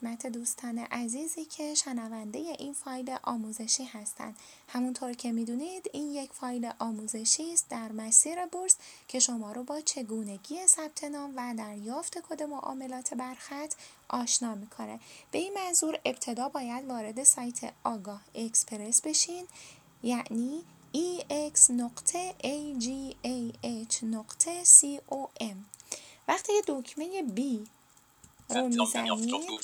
خدمت دوستان عزیزی که شنونده این فایل آموزشی هستند. همونطور که می‌دونید این یک فایل آموزشی است در مسیر بورس که شما رو با چگونگی ثبت نام و دریافت کد معاملات برخط آشنا می‌کنه. به این منظور ابتدا باید وارد سایت آگاه اکسپرس بشین یعنی ex.agah.com وقتی دکمه B رو می‌زنید؟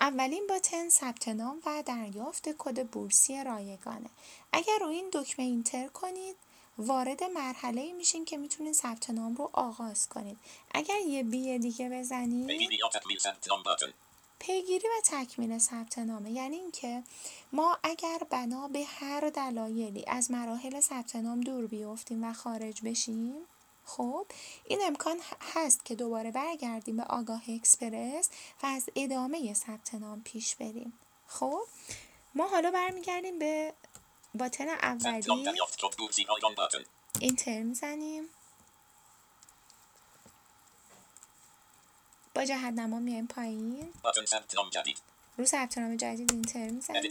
اولین باتن ثبت نام و دریافت کد بورسی رایگانه. اگر رو این دکمه اینتر کنید وارد مرحله میشین که می‌تونید ثبت نام رو آغاز کنید. اگر یه بی دیگه بزنید پیگیری و تکمیل ثبت نامه. یعنی اینکه ما اگر بنا به هر دلایلی از مراحل ثبت نام دور بیفتیم و خارج بشیم خب این امکان هست که دوباره برگردیم به آگاه اکسپرس و از ادامه ثبت نام پیش بریم. خب ما حالا برمیگردیم به باتن اولی. اینتر می‌زنیم. با جهت نما میایم پایین. رو ثبت نام جدید اینتر می‌زنیم.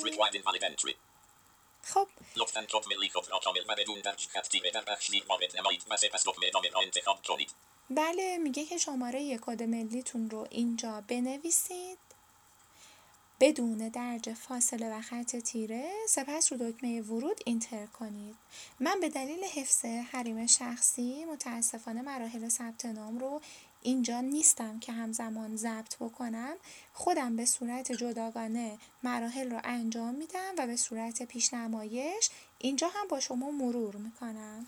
خب. لطفا ملی خود را کامل و بدون درج ترتیب در بخش زیر وارد نمایید. و سپس دکمه نام را انتخاب کنید. بله میگه که شماره کد ملیتون رو اینجا بنویسید. بدون درج فاصله و خط تیره سپس رو دکمه ورود اینتر کنید. من به دلیل حفظ حریم شخصی متاسفانه مراحل ثبت نام رو اینجا نیستم که همزمان ضبط بکنم خودم به صورت جداگانه مراحل رو انجام میدم و به صورت پیشنمایش اینجا هم با شما مرور می‌کنم.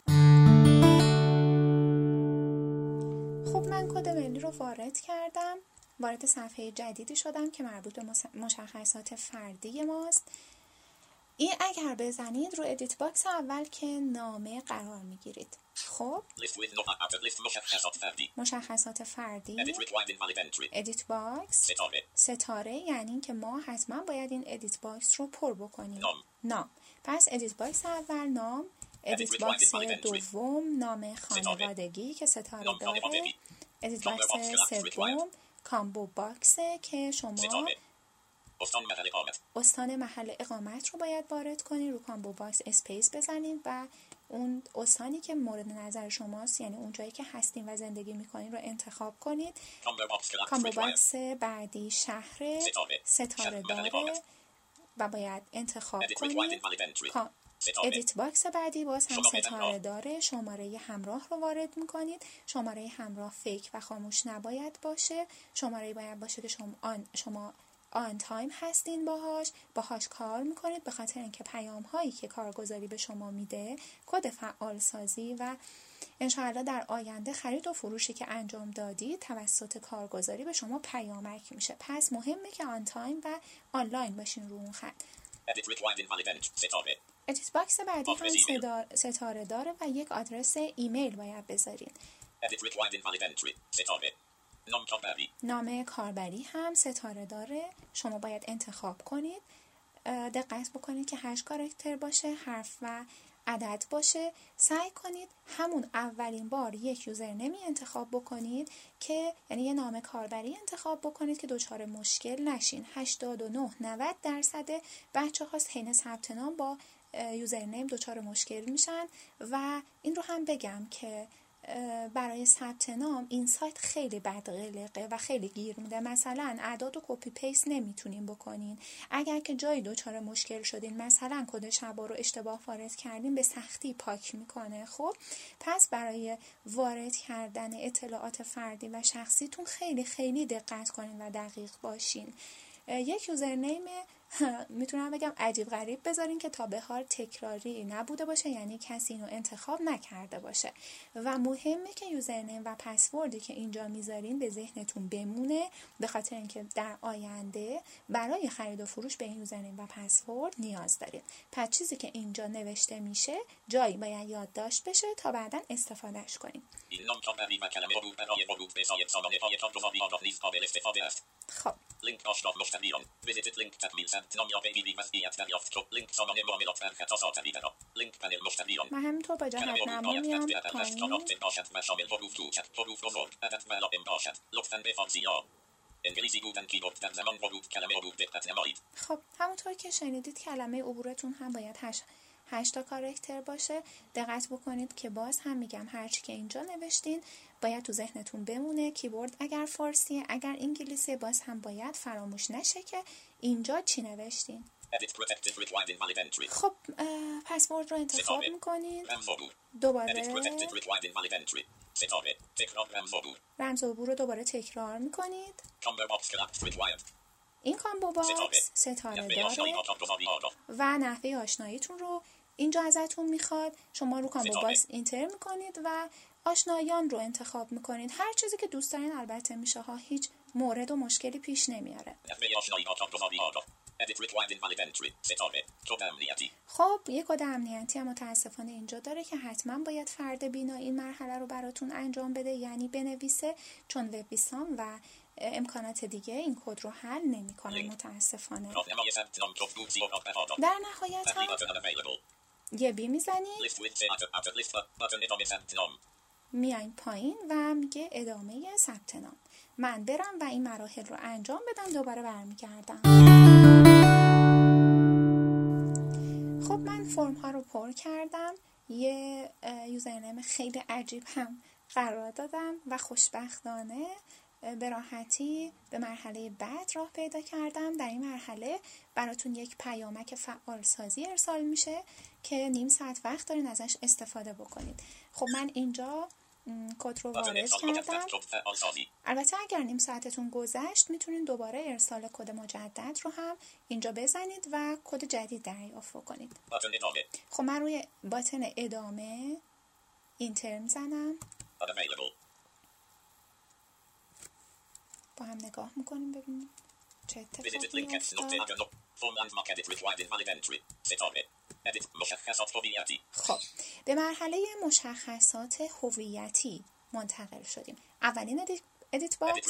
خب من کد ملی رو وارد کردم. وارد صفحه جدیدی شدم که مربوط به مشخصات فردی ماست. این اگر بزنید رو edit box اول که نامه قرار می‌گیرید. خب؟ مشخصات فردی. edit box. ستاره. یعنی که ما حتما باید این edit box رو پر بکنیم. نام. پس edit box اول نام. edit box دوم نام خانوادگی که ستاره داره. edit box سوم combo box ه که شما استان محل اقامت. استان محل اقامت رو باید وارد کنید رو combo box space بزنید و اون استانی که مورد نظر شماست یعنی اون جایی که هستین و زندگی می‌کنین رو انتخاب کنید. combo box بعدی شهر ستاره. داره و باید انتخاب کنید. edit box بعدی باز هم ستاره داره. شماره همراه رو وارد می‌کنید. شماره همراه fake و خاموش نباید باشه. شماره باید باشه که شما on شما on time هستین باهاش باهاش کار می‌کنید به خاطر اینکه پیام هایی که کارگزاری به شما میده کد فعال سازی و انشاءالله در آینده خرید و فروشی که انجام دادید توسط کارگزاری به شما پیامک میشه. پس مهمه که on time و آنلاین باشین رو اون خط. edit box بعدی هم ستاره داره و یک آدرس ایمیل باید بذارین. نام کاربری. هم ستاره داره. شما باید انتخاب کنید. دقت بکنید که هشت کارکتر باشه حرف و عدد باشه. سعی کنید همون اولین بار یک username ی انتخاب بکنید که یعنی یه نام کاربری انتخاب بکنید که دچار مشکل نشین. 89 90 درصد بچه هاست حین ثبت نام با username دچار مشکل میشن. و این رو هم بگم که برای ثبت نام این سایت خیلی بدقلقه و خیلی گیر میده. مثلا اعداد و copy paste نمی‌تونین بکنین. اگر که جایی دچار مشکل شدین مثلا کد شبا رو اشتباه وارد کردین به سختی پاک می‌کنه. خب پس برای وارد کردن اطلاعات فردی و شخصیتون خیلی خیلی دقت کنین و دقیق باشین. یک یوزرنیم می‌تونم بگم عجیب غریب بذارین که تا به حال تکراری نبوده باشه یعنی کسی اینو انتخاب نکرده باشه. و مهمه که یوزرنیم و پسوردی که اینجا می‌ذارین به ذهنتون بمونه به خاطر اینکه در آینده برای خرید و فروش به این username و پسورد نیاز دارید پس چیزی که اینجا نوشته میشه جایی باید یادداشت بشه تا بعدا استفادهش کنیم. خب لینک آشنا مشتریان visited link تکمیل ثبت نام یا پیگیری وضعیت دریافت کد لینک سامان معاملات و خدمات دیگر لینک پنل مشتریان من همینطور با جهت نما میام پایین باشد و شامل حروف کوچک حروف بزرگ عدد و علائم باشد لطفا به فارسی یا انگلیسی بودن کیبورد در زمان ورود کلمه عبور دقت نمایید خب همونطور که شنیدید کلمه عبورتون هم باید هشت هشت تا کارکتر باشه دقت بکنید که باز هم میگم هرچی که اینجا نوشتین باید تو ذهنتون بمونه کیبورد اگر فارسیه اگر انگلیسی باز هم باید فراموش نشه که اینجا چی نوشتین خب پسورد رو انتخاب عبور دوباره رمز عبور رو دوباره تکرار می‌کنید این combo. box ستاره داره و نحوه آشناییتون رو اینجا ازتون می‌خواد شما رو combo. box enter می‌کنید و آشنایان رو انتخاب می‌کنید هر چیزی که دوست دارین البته میشه ها هیچ مورد و مشکلی پیش نمیاره. خب یه کد امنیتی هم متاسفانه اینجا داره که حتما باید فرد بینا این مرحله رو براتون انجام بده. یعنی بنویسه چون وب بیسان و امکانات دیگه این کد رو حل نمی‌کنن لینک. متاسفانه. در نهایت هم یه بی می‌زنید میایم پایین و میگه ادامه ثبت نام. من برم و این مراحل رو انجام بدم دوباره برمیگردم. خب من فرم ها رو پر کردم. یه یوزرنیم خیلی عجیب هم قرار دادم و خوشبختانه به راحتی به مرحله بعد راه پیدا کردم. در این مرحله براتون یک پیامک فعال سازی ارسال میشه که نیم ساعت وقت دارین ازش استفاده بکنید. خب من اینجا کد رو وارد کردم. البته اگر نیم ساعتتون گذشت می‌تونید دوباره ارسال کد مجدد رو هم اینجا بزنید و کد جدید دریافت کنید خب من روی باتن ادامه اینتر می‌زنم با هم نگاه می‌کنیم ببینیم چه اتفاقی افتاد. خب به مرحله مشخصات هویتی منتقل شدیم. اولین edit, box.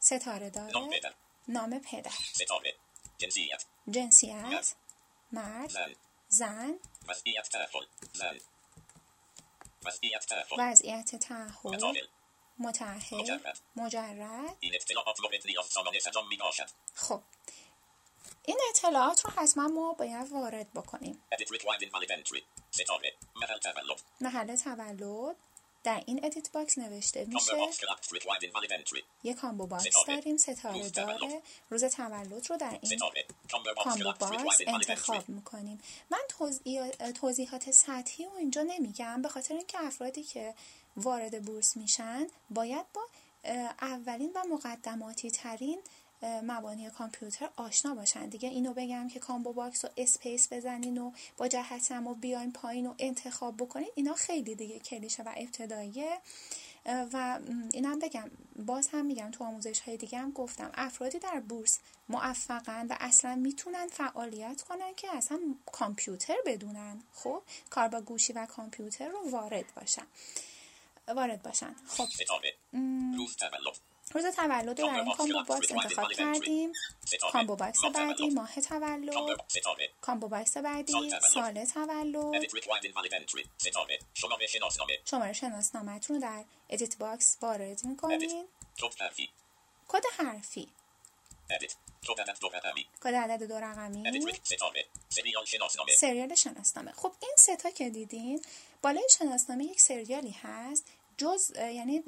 ستاره داره. پدر. نام پدر. ستاره جنسیت. جنسیت. مرد. زن. وضعیت زن وضعیت تأهل. متأهل مجرد. مجرد. این اطلاعات مورد نیاز سامانه سجام می باشد خب. این اطلاعات رو حتما ما باید وارد بکنیم. محل تولد. در این edit box نوشته میشه یه combo box. داریم. ستاره داره. روز تولد رو در این combo box انتخاب می‌کنیم. من توضیح- توضیحات سطحی رو اینجا نمیگم. به خاطر اینکه افرادی که وارد بورس میشن باید با اولین و مقدماتی ترین مبانی کامپیوتر آشنا باشن. دیگه اینو بگم که combo box رو space بزنین و با جهت و بیاین پایین و انتخاب بکنین اینا خیلی دیگه کلیشه و ابتداییه. و اینم بگم باز هم میگم تو آموزش های دیگه هم گفتم افرادی در بورس موفقن و اصلا می‌تونن فعالیت کنن که اصلا کامپیوتر بدونن. خب کار با گوشی و کامپیوتر رو وارد باشن. وارد باشن. خب. روز تولد. روز تولد رو در این combo box انتخاب کردیم. combo box بعدی. ماه تولد. combo. box بعدی سال تولد. شماره شناسنامه شماره شناسنامه‌تون رو در edit box وارد می‌کنین. کد حرفی. کد حرفی. Edit. کد عدد دو رقمی. سریال شناسنامه خب این ستا که دیدین بالای شناسنامه یک سریالی هست. جز یعنی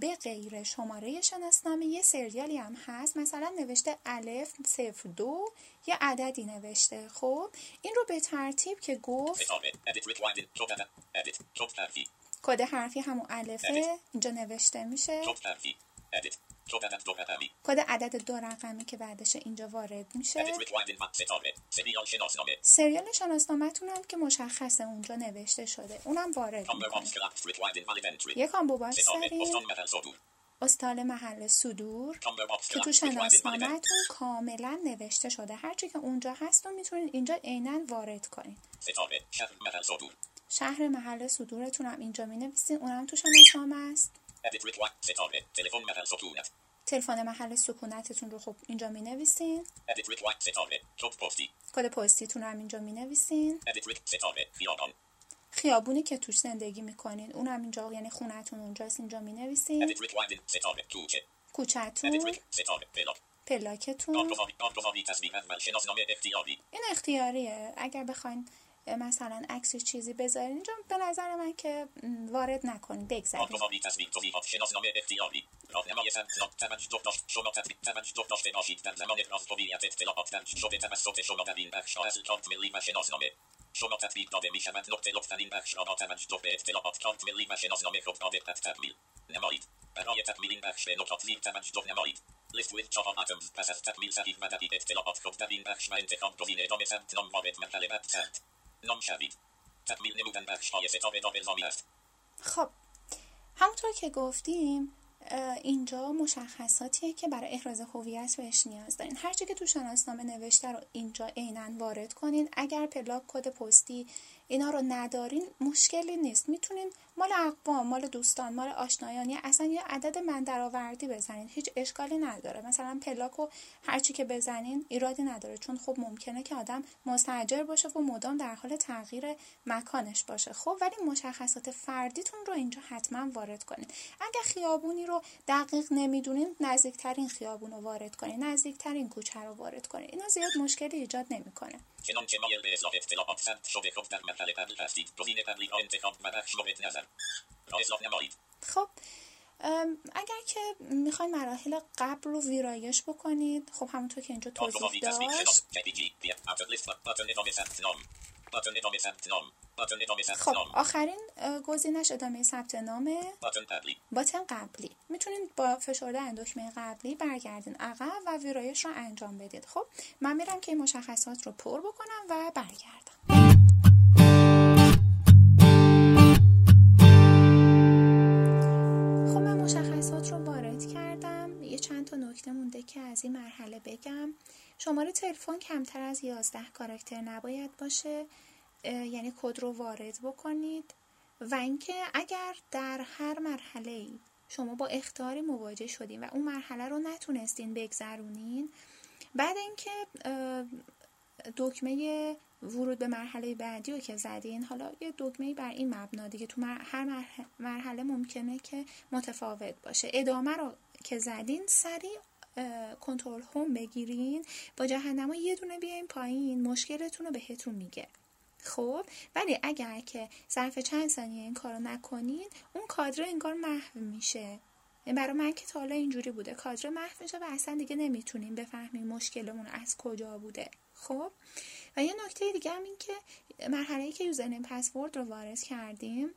به غیر شماره شناسنامه یه سریالی هم هست. مثلا نوشته الف صفر دو یه عددی نوشته. خب این رو به ترتیب که گفت کد حرفی همون الفه اینجا نوشته میشه. کد عدد دو رقمی که بعدش اینجا وارد میشه. سریال شناسنامه سریال شناسنامه‌تون هم که مشخصه اونجا نوشته شده. اونم وارد combo می‌کنه. box collapsed required invalid entry یه combo box ستاره داریم استان محل صدور استان محل صدور که تو شناسنامه‌تون کاملا نوشته شده. هرچی که اونجا هست رو می‌تونید اینجا عینا وارد کنید. شهر محل صدورتون هم اینجا می نویسین اونم تو شناسنامه است. تلفن محل سکونت تلفن محل سکونتتون رو خب اینجا می نویسین کد پستی کد پستیتون رو هم اینجا می نویسین خیابونی که توش زندگی می‌کنین اونم اینجا یعنی خونتون اونجاست اینجا می نویسین edit required in ستاره کوچه کوچتون پلاکتون این اختیاریه. اگر بخواین مثلا عکس چیزی بذارین. اینجا به نظر من که وارد نکنید بگذارید شما تطبیق داده می شود. نقطه بخش را با توجه به اطلاعات. کارت ملی و شناسنامه خود تکمیل. نمایید. برای تکمیل این بخش به توجه نمایید. لیست پس از تکمیل صحیح و دقیق اطلاعات خود در این بخش و انتخاب گزینه نام مرحله بعد. نام شوید تکمیل نمودن بخش های ستاره نام است خب همونطور که گفتیم اینجا مشخصاتیه که برای احراز هویت بهش نیاز دارین. هرچی که تو شناسنامه نوشته رو اینجا عینا وارد کنین. اگر پلاک کد پستی اینا رو ندارین مشکلی نیست. می‌تونین مال اقوام مال دوستان مال آشنایان یا اصلا یه عدد من درآوردی بزنین. هیچ اشکالی نداره. مثلا پلاک هرچی که بزنین ایرادی نداره. چون خب ممکنه که آدم مستجر باشه و مدام در حال تغییر مکانش باشه. خب ولی مشخصات فردیتون رو اینجا حتما وارد کنین. اگر خیابونی رو دقیق نمی‌دونین نزدیکترین خیابون رو وارد کنین. نزدیکترین کوچه رو وارد کنین. اینا زیاد مشکلی ایجاد نمی‌کنه. چنانچه مایل به اصلاح اطلاعات ثبت شده خود در مرحله قبل هستید گزینه قبلی را انتخاب و بخش مورد نظر را اصلاح نمایید خب اگر که می‌خواین مراحل قبل رو ویرایش بکنید خب همونطور که اینجا توضیح داشت. خب آخرین گزینش ادامه ثبت نامه. باتن قبلی. می‌تونید با فشردن دکمه قبلی برگردین عقب و ویرایش رو انجام بدید. خب من میرم که این مشخصات رو پر بکنم و برگردم. خب من مشخصات رو وارد کردم. یه چند تا نکته مونده که از این مرحله بگم. شماره تلفن کمتر از 11 کاراکتر نباید باشه یعنی کد رو وارد بکنید و اینکه اگر در هر مرحله ای شما با اختاری مواجه شدین و اون مرحله رو نتونستین بگذرونین بعد اینکه دکمه ورود به مرحله بعدی رو که زدین حالا یه دکمه بر این مبنا دیگه تو هر مرحله ممکنه که متفاوت باشه. ادامه رو که زدین سریع کنترل هوم بگیرین. با جهنما یه دونه بیاین پایین مشکلتون رو بهتون میگه. خب ولی اگر که ظرف چند ثانیه این کارو نکنین اون کادر انگار محو میشه. برای من که تا حالا اینجوری بوده. کادر محو میشه و اصلا دیگه نمی‌تونیم بفهمیم مشکلمون از کجا بوده. خب و یه نکته دیگه هم این که مرحله ای که یوزرنیم پسورد رو وارد کردیم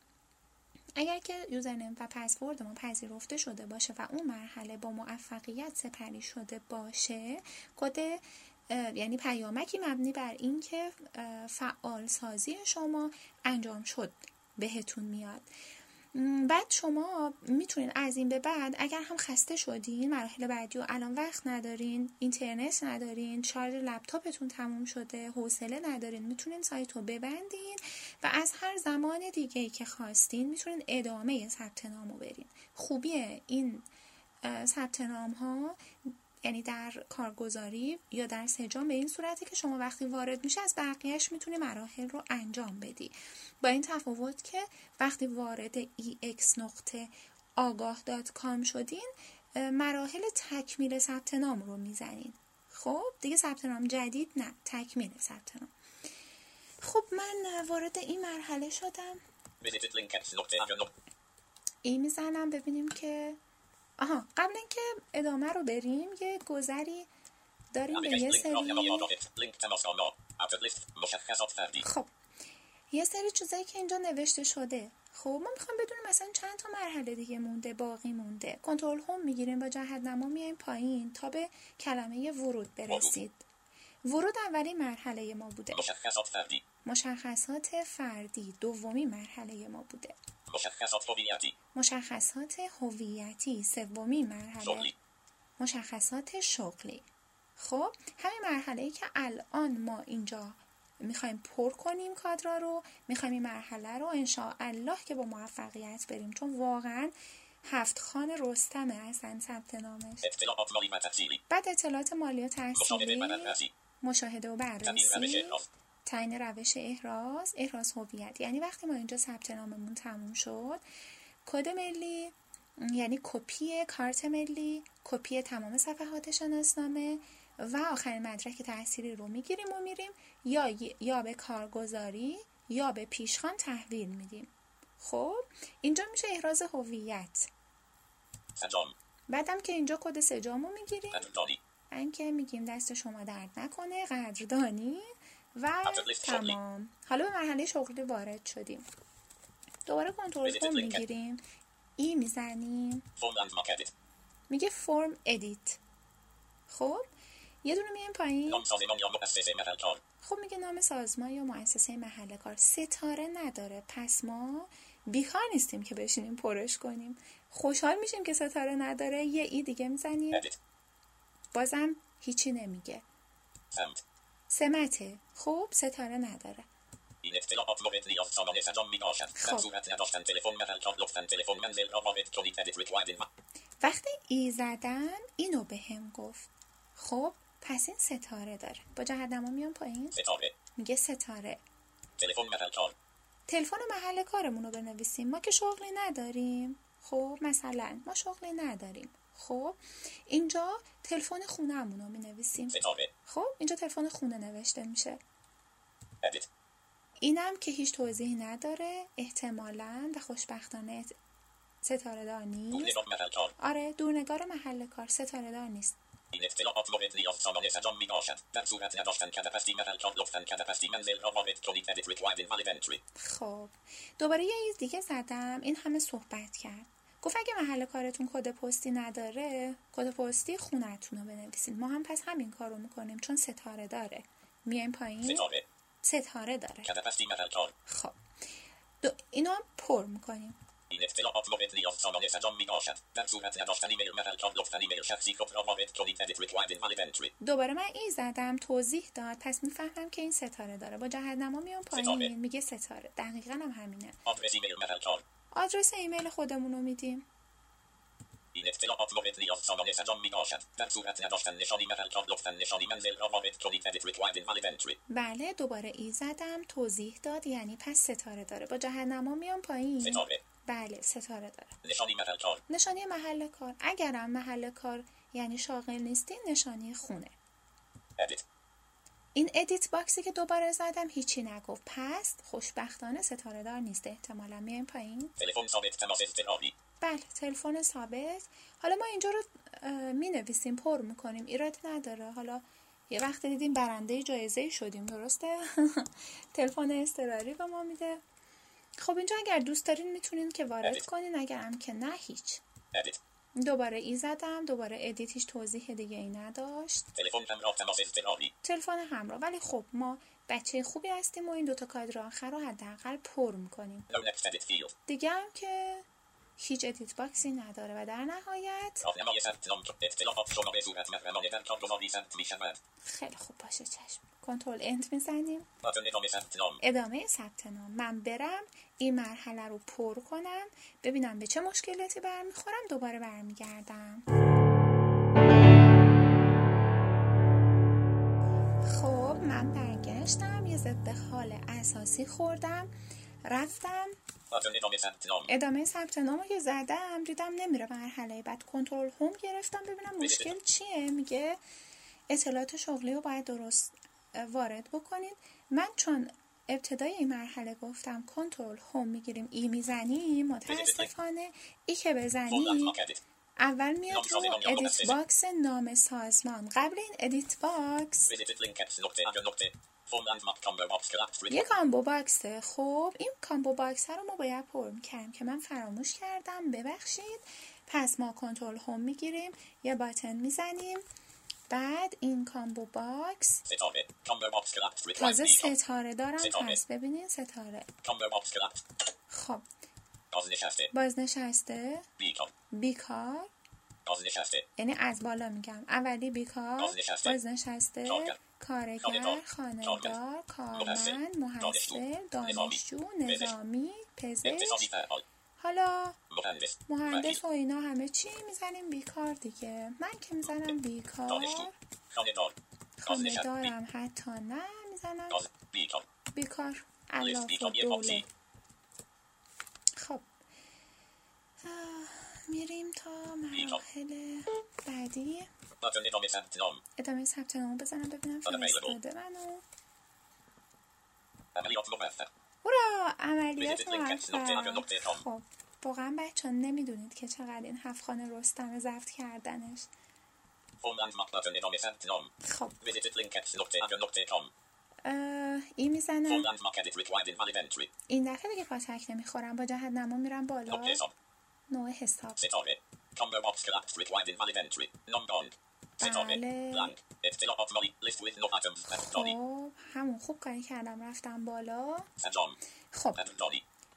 اگر که یوزرنیم و پسورد ما پذیرفته شده باشه و اون مرحله با موفقیت سپری شده باشه کد یعنی پیامکی مبنی بر اینکه فعال سازی شما انجام شد بهتون میاد. بعد شما می‌تونین از این به بعد اگر هم خسته شدین مراحل بعدی و الان وقت ندارین اینترنت ندارین شارژ لپتاپتون تموم شده حوصله ندارین می‌تونین سایت رو ببندین و از هر زمان دیگه که خواستین می‌تونین ادامه ثبت نام رو برین. خوبی این ثبت نام ها یعنی در کارگزاری یا در سجام به این صورتی که شما وقتی وارد میشه از بقیهش می‌تونی مراحل رو انجام بدی. با این تفاوت که وقتی وارد ex نقطه آگاه دات کام شدین مراحل تکمیل ثبت نام رو می‌زنین. خب دیگه ثبت نام جدید نه تکمیل ثبت نام. خب من وارد این مرحله شدم. این می‌زنم ببینیم که آها قبل اینکه ادامه رو بریم یه گذری داریم به یه سری خب یه سری چیزایی که اینجا نوشته شده. خب ما می‌خوام بدونیم مثلا چند تا مرحله دیگه مونده باقی مونده. کنترل هوم می‌گیریم با جهت نما میایم پایین تا به کلمه ورود برسید. ورود اولین مرحله ما بوده. مشخصات فردی. مشخصات فردی دومی مرحله ما بوده. مشخصات هویتی. مشخصات هویتی سومی مرحله. شغلی. مشخصات شغلی. خب همین مرحله ای که الان ما اینجا می‌خوایم پر کنیم کادرا رو می‌خوایم این مرحله رو انشاء الله که با موفقیت بریم. چون واقعا هفت خان رستمه اصلا ثبت نامش. بعد اطلاعات مالی و تحصیلی مشاهده و بررسی. تعیین روش احراز احراز هویت. یعنی وقتی ما اینجا ثبت ناممون تموم شد کد ملی یعنی کپی کارت ملی کپی تمام صفحات شناسنامه و آخرین مدرک تحصیلی رو می‌گیریم و میریم یا یا به کارگزاری یا به پیشخان تحویل میدیم. خب اینجا میشه احراز هویت. بعدم که اینجا کد سجامو می‌گیریم. اینکه میگیم دست شما درد نکنه قدردانی. و تمام. حالا به مرحله شغلی وارد شدیم. دوباره کنترل فرم می‌گیریم. ای می‌زنیم. میگه فرم ادیت خب؟ یه دونه میایم پایین. خب میگه نام سازمان یا مؤسسه محل کار. ستاره نداره. پس ما بیکار نیستیم که بشینیم پرش کنیم. خوشحال میشیم که ستاره نداره. یه ای دیگه می‌زنیم. بازم هیچی نمیگه. سمته. خوب ستاره نداره. این اطلاعات مورد نیاز سامانه سجام می باشد در صورت نداشتن تلفن مثل کار لطفا تلفن منزل را وارد کنید edit required وقتی ای زدم اینو به هم گفت. خب پس این ستاره داره. با جهنما میام پایین؟ ستاره. میگه ستاره. تلفن محل کار تلفن محل کارمون رو بنویسیم. ما که شغلی نداریم. خب مثلا ما شغلی نداریم. خب اینجا تلفن خونهمون رو می نویسیم خب اینجا تلفن خونه نوشته میشه. اینم که هیچ توضیحی نداره. احتمالا و خوشبختانه ستاره دار نیست. آره دورنگار محل کار. ستاره دار نیست. این اطلاعات سجام می باشد در صورت نداشتن کدپستی محل کار لطفا کدپستی منزل را وارد کنید. Edit required. Invalid خب. دوباره یه E دیگه زدم. این همه صحبت کرد. گفت اگه محل کارتون کد پستی نداره کد پستی خونتون رو بنویسید ما هم پس همین کار رو می‌کنیم چون ستاره داره. میایم پایین؟ ستاره. ستاره داره. خب. دو اینو هم پر می‌کنیم. این اطلاعات مورد نیاز سامانه سجام می باشد در صورت نداشتن ایمیل محل کار لطفا ایمیل شخصی خود را وارد کنید. edit required invalid دوباره من E زدم توضیح داد. پس می‌فهمم که این ستاره داره. با جهت‌نما میام پایین. میگه ستاره. دقیقا هم همینه. آدرس ایمیل محل کار آدرس ایمیل خودمون رو میدیم. این اطلاعات سامانه سجام می باشد در صورت نداشتن نشانی لطفا نشانی منزل را وارد کنید edit required invalid بله دوباره E زدم. توضیح داد یعنی پس ستاره داره. با جهت‌نما میام پایین. ستاره. بله ستاره داره. نشانی محل کار. نشانی محل کار. اگرم محل کار یعنی شاغل نیستی نشانی خونه. Edit. این edit box ی که دوباره زدم هیچی نگفت. پس خوشبختانه ستاره دار نیست. احتمالا میایم پایین. تلفن ثابت تماس اضطراری. بله تلفن ثابت. حالا ما اینجا رو می نویسیم پر می‌کنیم. ایراد نداره. حالا یه وقت دیدیم برنده جایزه شدیم درسته؟ تلفن اضطراری به ما میده. خب اینجا اگر دوست دارین می‌تونین که وارد کنین اگر هم که نه هیچ. دوباره ای زدم دوباره ادیت هیچ توضیح دیگه ای نداشت. تلفن همراه تماس تلفن همراه. ولی خب ما بچه خوبی هستیم و این دوتا کادر آخر رو حداقل پر می‌کنیم. دیگه هم که هیچ edit box ی نداره و در نهایت خیلی خوب باشه چشم. Control End می‌زنیم. ادامه ثبت نام. من برم. این مرحله رو پر کنم. ببینم به چه مشکلاتی برمیخورم. دوباره برمیگردم. خب من برگشتم. یه ضدحال اساسی خوردم. رفتم. ادامه ثبت نام که زدم دیدم نمیره مرحله بعد. Control Home گرفتم ببینم مشکل چیه. میگه اطلاعات شغلی رو باید درست وارد بکنید. من چون ابتدای این مرحله گفتم Control Home می‌گیریم E می‌زنیم متاسفانه E که بزنیم اول میاد رو edit box نام سازمان قبل این edit box یه combo box ه خب این combo box رو ما باید پر می‌کنیم که من فراموش کردم. ببخشید. پس ما Control Home می‌گیریم یه button می‌زنیم. بعد این combo box. تازه ستاره دارم. پس ببینین ستاره. خب. بازنشسته. بیکار. یعنی از بالا میگم. اولی بیکار بازنشسته کارگر خانهدار کارمند محصل دانشجو نظامی پزشک. حالا مهندس. و اینا همه چی می‌زنیم بیکار دیگه. من که می‌زنم بیکار. خانه دارم حتی نه می‌زنم. بیکار. علاف دوله خب. میریم تا مراحل بعدی. ادامه ثبت نام ادامه ثبت نام بزنم ببینم فرستاده منو عملیات موفق هورا عملیات موفق. خب واقعا بچه ها نمی‌دونید که چقدر این هفت خانه رستم ضبط کردنش. خب. این می‌زنم. این دفعه دیگه پاتک نمی‌خورم. با جهت نما میرم بالا. نوع حساب. ستاره Combo box collapsed required invalid entry. Non-bound ستاره بله. Blank. اطلاعات مالی with no items Dani خب همون خوب کاری کردم رفتم بالا. انجام خب.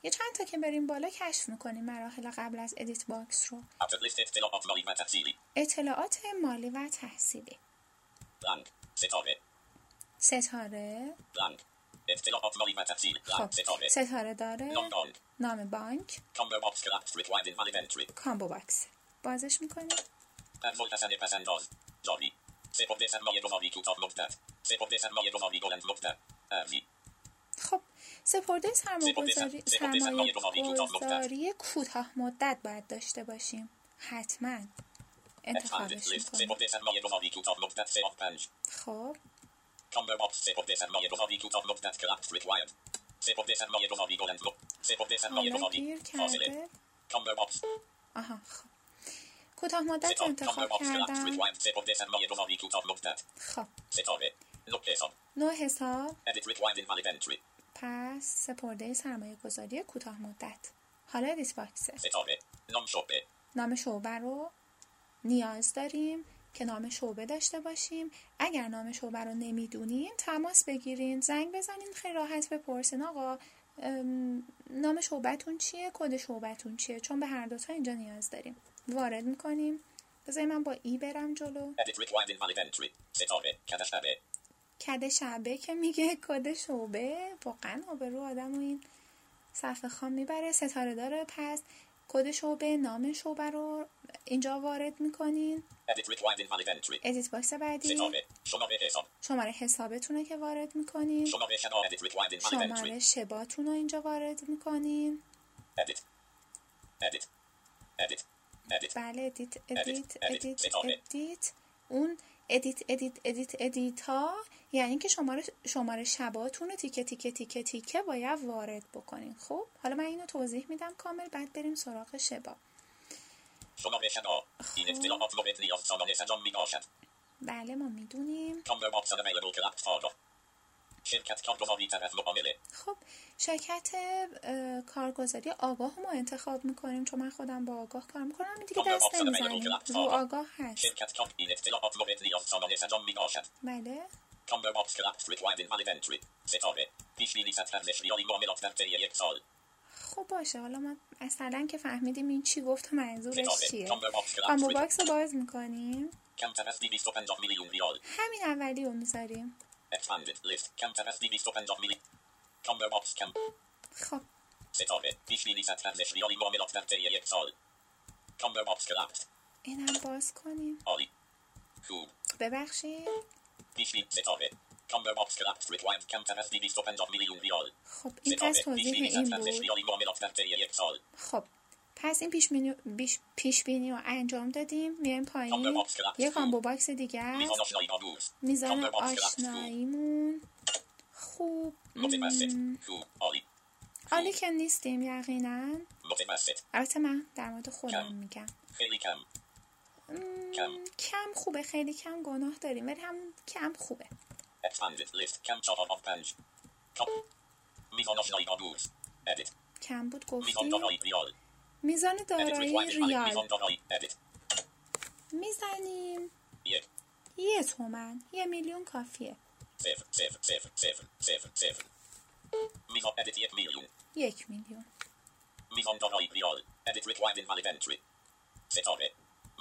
یه چند تا که بریم بالا کشف می‌کنیم مراحل قبل از ادیت باکس رو. اطلاعات مالی و تحصیلی. اطلاعات مالی و تحصیلی. Blank. ستاره ستاره. Blank. خب ستاره. داره. نام بانک. combo box بازش سپرده سرمایه گذاری سرمایه ارزی. خب سپرده سرمایه‌گذاری کوتاه مدت. باید داشته باشیم. حتما. انتخابش می‌کنیم. خب. combo box سپرده سرمایه گذاری سپرده سرمایه گذاری بلند مدت سپرده سرمایه گذاری فاصله کرده. combo box آها خب. کوتاه مدت انتخاب کردم. سپرده سرمایه گذاری کوتاه مدت خب. ستاره نقطه حساب نوع حساب. Edit required invalid entry پس سپرده سرمایه گذاری کوتاه مدت. حالا edit box ه ستاره نام شعبه نام شعبه رو نیاز داریم. که نام شعبه داشته باشیم. اگر نام شعبه رو نمی‌دونین تماس بگیرین زنگ بزنین خیلی راحت بپرسین. آقا ام، نام شعبتون چیه؟ کد شعبتون چیه؟ چون به هر دوتا اینجا نیاز داریم. وارد می‌کنیم. بذاری من با E برم جلو. کد شعبه که میگه کد شعبه واقعا آبرو آدم و این صفحه خام می‌بره. ستاره داره پس کد شعبه نام شعبه رو اینجا وارد می‌کنین؟ edit box بعدی. شماره حساب. شماره حسابتون رو که وارد می‌کنین. شماره شماره شباتون رو اینجا وارد می‌کنین. Edit. Edit. Edit. Edit. بله edit edit edit،. edit اون edit edit edit edit ها یعنی که شماره شماره شباتون رو تیکه تیکه تیکه تیکه باید وارد بکنین. خب حالا من اینو توضیح میدم کامل بعد بریم سراغ شبا. شماره این اطلاعات باشد بله ما می‌دونیم. شرکت خب شرکت کارگزاری آگاه ما انتخاب می‌کنیم. چون من خودم با آگاه کار می‌کنم. این دیگه دست نمی‌زنیم. رو آگاه هست. بله. خب باشه. حالا ما اصلا که فهمیدیم این چی گفت منظورش چیه. combo box رو باز می‌کنیم. کمتر از 250 میلیون ریال. همین اولی رو می‌ذاریم. Expanded list کمتر از 250 میلیون combo box کم خب ستاره پیش بینی سطح ارزش ریالی معاملات در طی یک سال combo box collapse اینم باز کنیم عالی خوب ببخشید پیش بینی ستاره combo box collapse required کمتر از 250 میلیون ریال خب این پس توضیح این بود خب پس این پیش بینی بیش- پیش بینی رو انجام دادیم. میایم پایین. یه combo box دیگه میزان آشناییمون. خوب. عالی که نیستیم یقینا. البته من در مورد خودم. میگم. خیلی کم. کم. خوبه. خیلی کم گناه داریم ولی هم کم خوبه. کم بود گفتیم. میزان دارایی ریال. می‌زنیم. یه تومن. یه میلیون کافیه. یک میلیون. یک میلیون. میزان دارایی ریال. Edit required invalid entry. ستاره.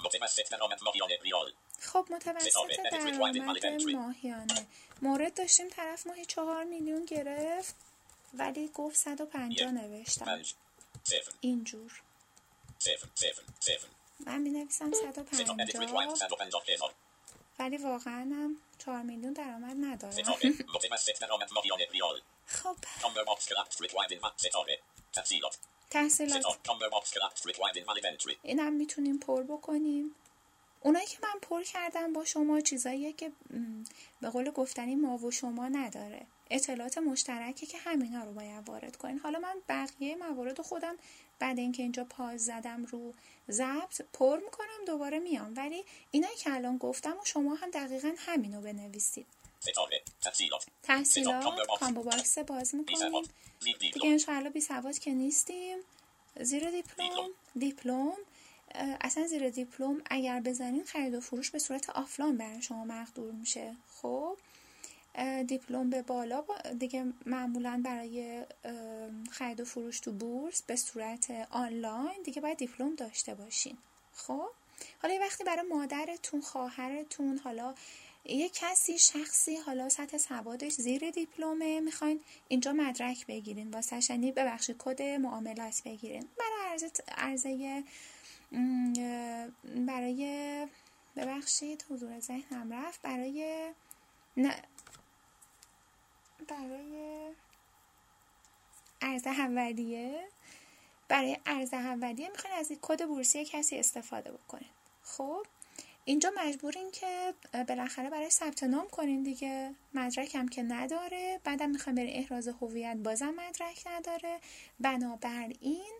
متوسط درآمد ماهیانه ریال. خب متوسط درآمد. ماهیانه. مورد داشتیم طرف ماهی چهار میلیون گرفت ولی گفت 150 یک. نوشتم. اینجور. من می نویسم ستاره edit required 150 صد و پنجاه هزار ولی واقعا هم 4 میلیون درآمد ریال خب. تحصیلات. اینم می‌تونیم پر بکنیم. اونایی که من پر کردم با شما چیزاییه که به قول گفتنی ما و شما نداره. اطلاعات مشترکی که همینا رو باید وارد کنین. حالا من بقیه موارد خودم بعد اینکه اینجا پاز زدم رو ضبط پر می‌کنم دوباره میام. ولی اینایی که الان گفتم و شما هم دقیقا همینو بنویسید. تحصیلات. کامبو باکس. باز می‌کنیم. دیگه انشاءالله بی سواد که نیستیم. زیر دیپلم. دیپلم. اصلا زیر دیپلم اگر بزنین خرید و فروش به صورت آفلاین برای شما مقدور میشه. خب؟ دیپلم به بالا دیگه معمولا برای خرید و فروش تو بورس به صورت آنلاین دیگه باید دیپلم داشته باشین. خب؟ حالا یه وقتی برای مادرتون خواهرتون حالا یه کسی شخصی حالا سطح سوادش زیر دیپلمه می‌خواین اینجا مدرک بگیرین واسه یعنی ببخشید کد معاملات بگیرین. برای عرضه عرضه برای ببخشید حضور ذهنم رفت برای برای ارز اولیه. برای ارز اولیه می‌خواین از این کد بورسی کسی استفاده بکنید. خب اینجا مجبورین که بالاخره برای ثبت نام کنین دیگه. مدرک هم که نداره. بعدم می‌خوایم برین احراز هویت بازم مدرک نداره. بنابراین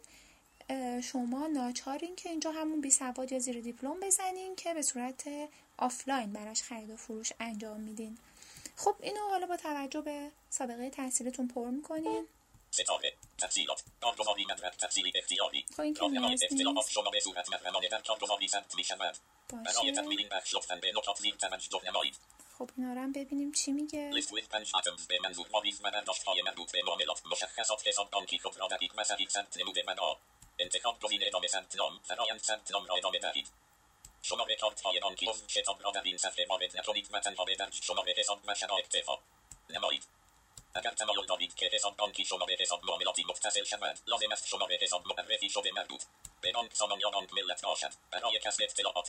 شما ناچارین که اینجا همون بی سواد یا زیر دیپلم بزنین که به صورت آفلاین براش خرید و فروش انجام میدین. خب اینو حالا با توجه به سابقه تحصیلتون پر می‌کنین. ستاره تحصیلات کارگزاری مدرک تحصیلی اختیاری. خب شما به صورت محرمانه در کارگزاری ثبت می‌شود. برای تکمیل این بخش لطفا به نکات زیر توجه نمایید. خب اینا رو هم ببینیم چی میگه. لیست with پنج items به منظور آویز و برداشتهای مربوط به معاملات. مشخصات حساب بانکی خود را دقیق و صحیح ثبت نموده منا انتخاب گزینه ادامه ثبت نام. فرایند ثبت نام را ادامه دهید. شماره کارت های بانکی عضو کتاب را در این صفحه وارد نکنید و تنها به درج شماره حساب و شرایط اکتفا نمایید اگر تمایل دارید که حساب بانکی شماره حساب معاملاتی متصل شود لازم است شماره حساب معرفی شده مربوط به بانک سامان یا بانک ملت باشد برای کسب اطلاعات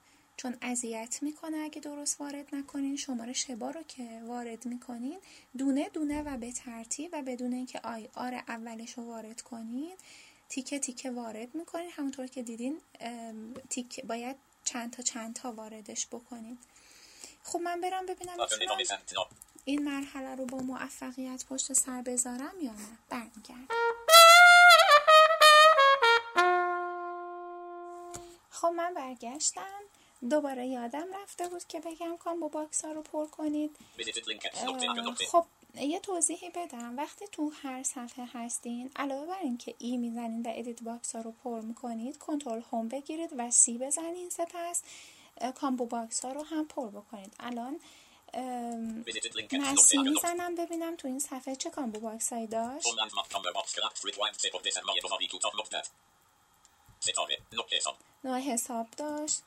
چون اذیت می‌کنه اگه درست وارد نکنین شماره شبا رو که وارد می‌کنین دونه دونه و به ترتیب و بدون اینکه آی آر اولش رو وارد کنین تیکه تیکه وارد می‌کنین. همونطور که دیدین تیک باید چند تا چند تا واردش بکنین. خب من برم ببینم این مرحله رو با موفقیت پشت سر بذارم یا نه؟ برمیگرد خب من برگشتم. دوباره یادم رفته بود که بگم combo box ها رو پر کنید خب یه توضیحی بدم وقتی تو هر صفحه هستین علاوه بر اینکه E می‌زنید و edit box ها رو پر می‌کنید control home بگیرید و C بزنید سپس combo box ها رو هم پر بکنید الان من C می‌زنم ببینم تو این صفحه چه combo box هایی داشت نوع حساب داشت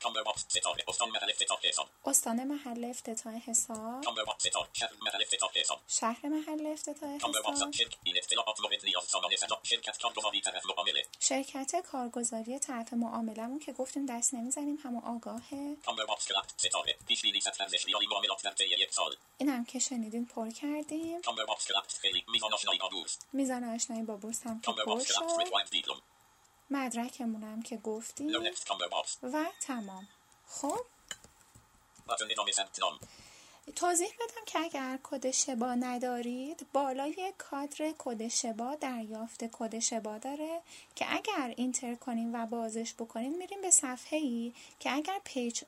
استان محل افتتاح حساب شهر محل افتتاح حساب شرکت کارگزاری طرف معاملمون که گفتیم دست نمی‌زنیم همون آگاهه این هم که شنیدین پر کردیم میزان آشنایی با بورس هم که پر شد مدرکمونم که گفتیم و تمام. خب؟ توضیح بدم که اگر کد شبا ندارید بالای کادر کد شبا دریافت کد شبا داره که اگر enter کنیم و بازش بکنین میریم به صفحه ای که اگر page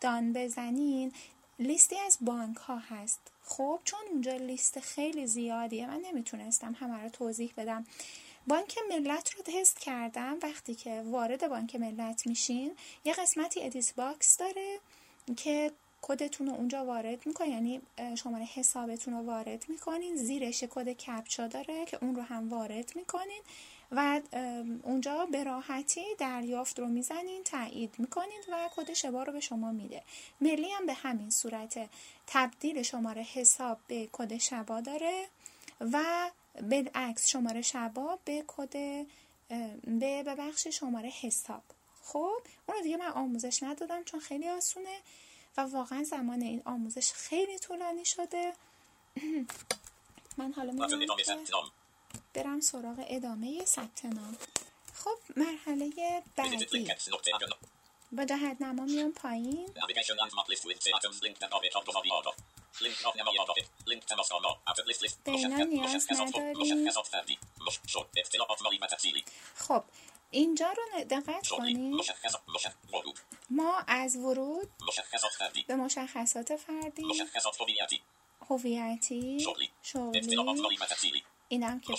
down بزنین لیستی از بانک ها هست. خب؟ چون اونجا لیست خیلی زیادیه من نمی‌تونستم همه رو توضیح بدم. بانک ملت رو تست کردم. وقتی که وارد بانک ملت میشین یه قسمتی edit box داره که کدتون رو اونجا وارد می‌کنین. یعنی شماره حسابتون رو وارد می‌کنین. زیرش کد captcha داره که اون رو هم وارد می‌کنین. و اونجا به راحتی دریافت رو می‌زنین تایید می‌کنین و کد شبا رو به شما میده. ملی هم به همین صورت تبدیل شماره حساب به کد شبا داره و بالعکس شماره شبا به کد به بخش شماره حساب. خب اون دیگه من آموزش ندادم چون خیلی آسونه و واقعا زمان این آموزش خیلی طولانی شده. من حالا می‌دونم برم سراغ ادامه ثبت نام. خب مرحله بعدی. با جهت نما میام پایین. خب اینجا رو دقت کنید ما از ورود به مشخصات فردی. هویتی. شغلی اینم که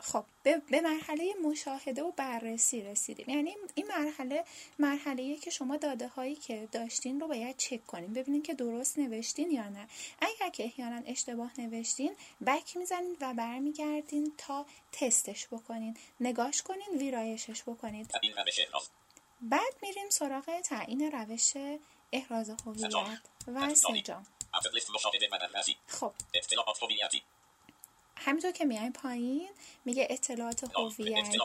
خب به, به مرحله مشاهده و بررسی رسیدیم. یعنی این مرحله مرحله که شما داده هایی که داشتین رو باید چک کنیم ببینین که درست نوشتین یا نه. اگر که احیانا اشتباه نوشتین بک می‌زنین و برمیگردین تا تستش بکنین. نگاش کنین ویرایشش بکنید بعد میریم سراغ تعیین روش احراز هویت و سجام خب. همینطور که میایم پایین میگه اطلاعات هویتی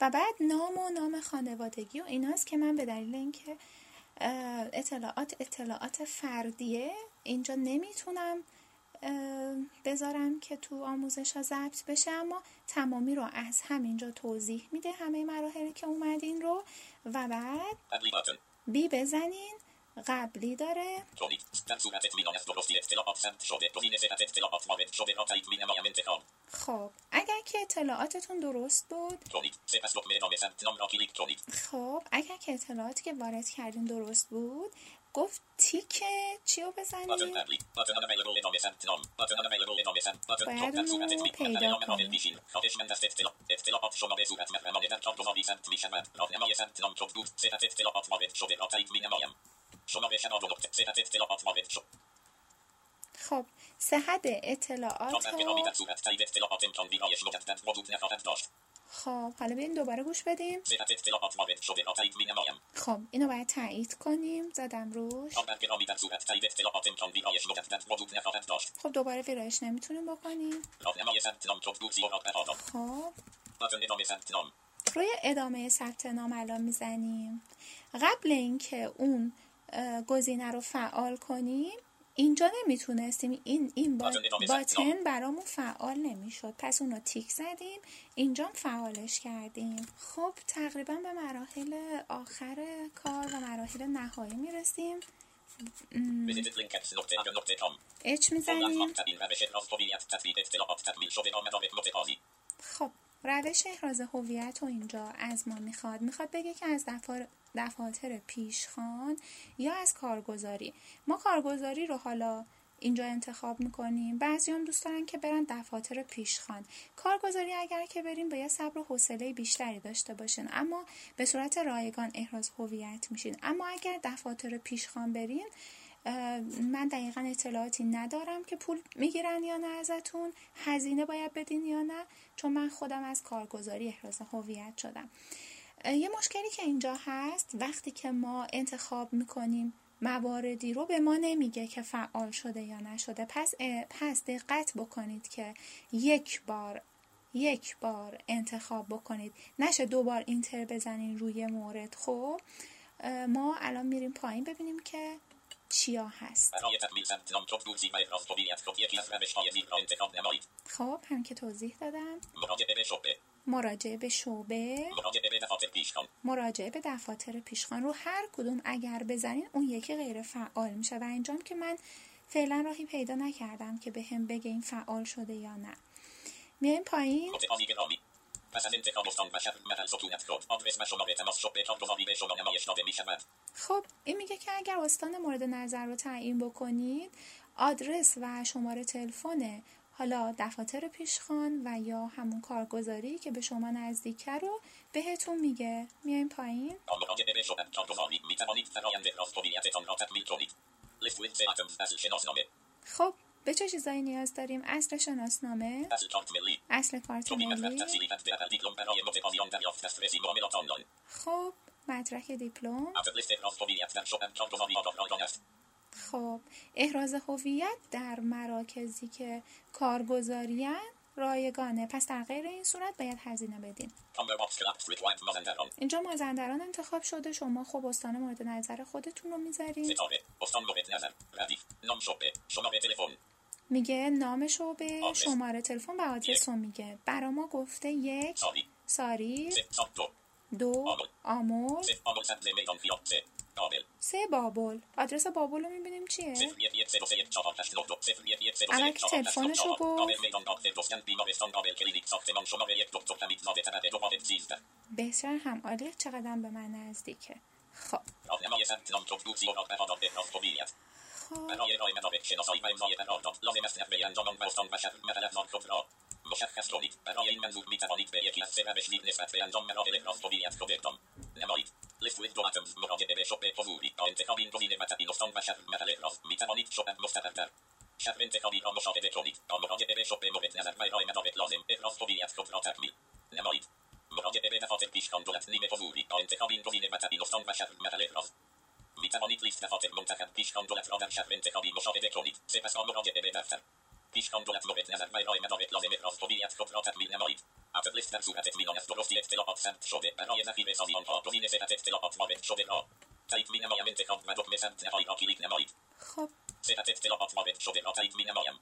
و بعد نام و نام خانوادگی و ایناست که من به دلیل اینکه اطلاعات اطلاعات فردیه اینجا نمی‌تونم بذارم که تو آموزش ها ضبط بشه اما تمامی رو از همینجا توضیح میده همه مراحلی که اومدین رو. و بعد بی بزنین. قبلی داره؟ خب اگر که اطلاعاتتون درست بود؟ خب اگر که اطلاعاتی که وارد کردین درست بود گفت تیک چی رو بزنید باید اونو پیدا کنید خب صحت اطلاعات خب. حالا بیاین دوباره گوش بدیم. خب اینو باید تایید کنیم. زدم روش. خب دوباره ویرایش نمی‌تونیم بکنیم. خب. روی ادامه ثبت نام الان می‌زنیم. قبل اینکه اون گزینه رو فعال کنیم اینجا نمی‌تونستیم. این این باتن برامون فعال نمی‌شد. پس اون رو تیک زدیم اینجا فعالش کردیم. خب تقریبا به مراحل آخر کار و مراحل نهایی می‌رسیم. اچ می‌زنیم. خب روش احراز هویت و اینجا از ما می‌خواد می‌خواد بگه که از دفاتر پیشخان یا از کارگزاری. ما کارگزاری رو حالا اینجا انتخاب می‌کنیم. بعضی هم دوست دارن که برن دفاتر پیشخان. کارگزاری اگر که بریم باید صبر و حوصله بیشتری داشته باشین. اما به صورت رایگان احراز هویت میشین. اما اگر دفاتر پیشخان برین من دقیقا اطلاعاتی ندارم که پول می‌گیرن یا نه ازتون. هزینه باید بدین یا نه؟ چون من خودم از کارگزاری احراز هویت شدم. یه مشکلی که اینجا هست وقتی که ما انتخاب می‌کنیم مواردی رو به ما نمیگه که فعال شده یا نشده. پس پس دقت بکنید که یک بار یک بار انتخاب بکنید. نشه دوبار اینتر بزنین روی مورد خب؟ ما الان میریم پایین ببینیم که چیا هست؟ خب هم که توضیح دادم. مراجعه به شعبه. مراجعه به دفاتر پیشخان. رو هر کدوم اگر بزنین اون یکی غیر فعال میشه و اینجام که من فعلا راهی پیدا نکردم که به هم بگه این فعال شده یا نه. میایم پایین. خب این میگه که اگر استان مورد نظر رو تعیین بکنید آدرس و شماره تلفن حالا دفاتر پیشخان و یا همون کارگزاری که به شما نزدیکه رو بهتون میگه میایم پایین خب به چه چیزایی نیاز داریم؟ اصل شناسنامه؟ اصل کارت ملی. خب مدرک دیپلم؟ خب احراز هویت در مراکزی که کارگزاریان رایگانه. پس در غیر این صورت باید هزینه بدین اینجا مازندران انتخاب شده. شما خب استان مورد نظر خودتون رو می‌ذارین میگه نام شعبه شماره تلفن و آدرس رو میگه. برا ما گفته یک. ساری. دو آمور سه بابل آدرس بابل رو می‌بینیم چیه؟ اول که تلفنش رو گفت. بسیار هم عالی چقدر به من نزدیکه. خب. خب مشخص کنید برای این منظور می توانید به یکی از سه روش دید نسبت به انجام مراحل احراز می توانید لیست دفاتر منتخب پیشگام دولت را در شهر انتخابی مشاهده کنید سپس با مراجعه به دفتر پیشگام دولت مورد نظر و ارائه مدارک لازم احراز هویت خود را تکمیل نمایید عدد لیست در صورت اطمینان از درستی اطلاعات ثبت شده برای ذخیره سازی آنها گزینه صحت اطلاعات وارد شده را تایید می نمایم انتخاب و دکمه ثبت نهایی را کلیک نمایید خب صحت اطلاعات وارد شده را تایید می نمایم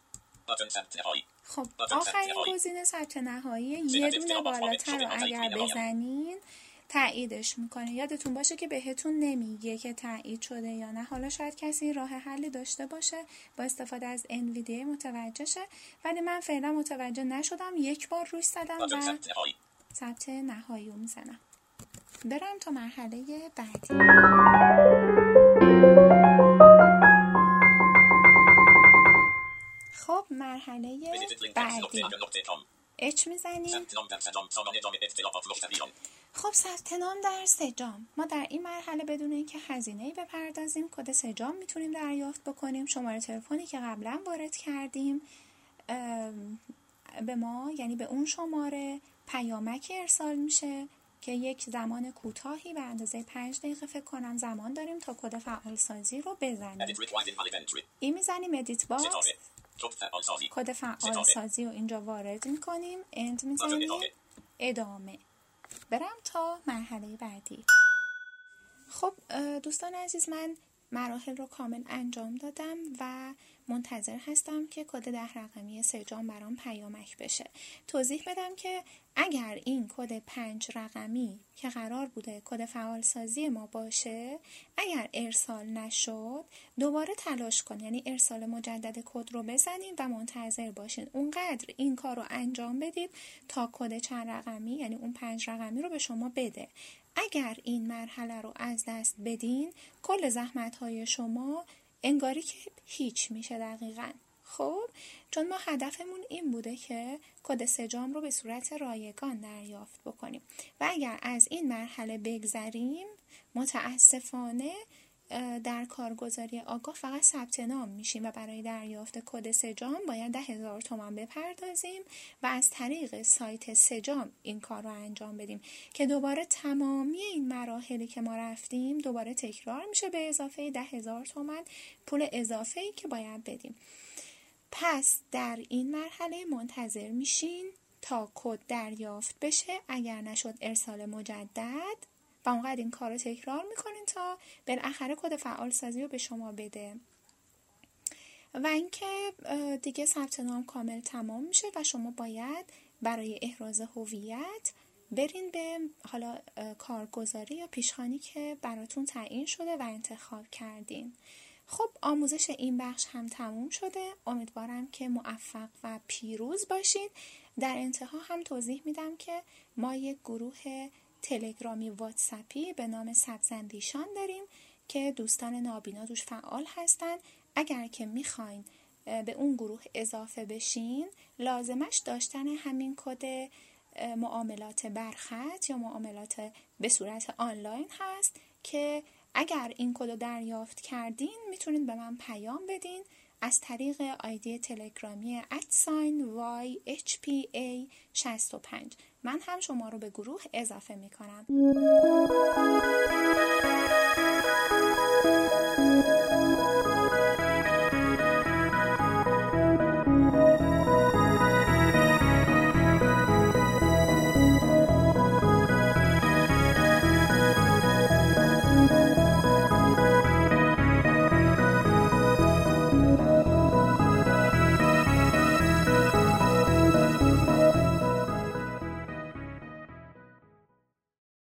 خب آخرین گزینه ثبت نهایی یه دونه بالاتر رو اگر بزنین تاییدش می‌کنه یادتون باشه که بهتون نمیگه که تایید شده یا نه. حالا شاید کسی راه حلی داشته باشه با استفاده از NVDA متوجه شه. ولی من فعلا متوجه نشدم. یک بار روش زدم و ثبت نهایی. رو می‌زنم. برم تا مرحله بعدی. خب مرحله بعدی. H می‌زنیم خب ثبت نام در سجام. ما در این مرحله بدون اینکه هزینه ای بپردازیم کد سجام می‌تونیم دریافت بکنیم. شماره تلفنی که قبلا وارد کردیم به ما یعنی به اون شماره پیامک ارسال میشه که یک زمان کوتاهی به اندازه پنج دقیقه فکر کنم زمان داریم تا کد فعال سازی رو بزنیم. E می‌زنیم edit box کد فعال سازی رو اینجا وارد می‌کنیم. end می‌زنیم ادامه. برم تا مرحله بعدی. خب دوستان عزیز من مراحل رو کامل انجام دادم و منتظر هستم که کد ده رقمی سجام برام پیامک بشه. توضیح بدم که اگر این کد پنج رقمی که قرار بوده کد فعالسازی ما باشه اگر ارسال نشد دوباره تلاش کن. یعنی ارسال مجدد کد رو بزنید و منتظر باشین. اونقدر این کار رو انجام بدید تا کد چند رقمی یعنی اون پنج رقمی رو به شما بده. اگر این مرحله رو از دست بدین کل زحمت های شما انگاری که هیچ میشه دقیقا. خب چون ما هدفمون این بوده که کد سجام رو به صورت رایگان دریافت بکنیم. و اگر از این مرحله بگذریم متاسفانه در کارگزاری آگاه فقط ثبت نام میشیم و برای دریافت کد سجام باید ده هزار تومن بپردازیم و از طریق سایت سجام این کار رو انجام بدیم که دوباره تمامی این مراحلی که ما رفتیم دوباره تکرار میشه به اضافه ده هزار تومن پول اضافه ای که باید بدیم. پس در این مرحله منتظر میشین تا کد دریافت بشه. اگر نشد ارسال مجدد و اونقدر این کار رو تکرار می‌کنین تا بالاخره کد فعال سازی رو به شما بده. و اینکه دیگه ثبت نام کامل تمام میشه و شما باید برای احراز هویت برین به حالا کارگزاری یا پیشخانی که براتون تعیین شده و انتخاب کردین. خب آموزش این بخش هم تموم شده. امیدوارم که موفق و پیروز باشید در انتها هم توضیح میدم که ما یک گروه تلگرامی واتسپی به نام سبزندیشان داریم که دوستان نابینا دوش فعال هستن. اگر که می‌خواین به اون گروه اضافه بشین لازمش داشتن همین کد معاملات برخط یا معاملات به صورت آنلاین هست که اگر این کد رو دریافت کردین می‌تونید به من پیام بدین. از طریق آیدی تلگرامی ادساین YHPA 65 من هم شما رو به گروه اضافه می‌کنم.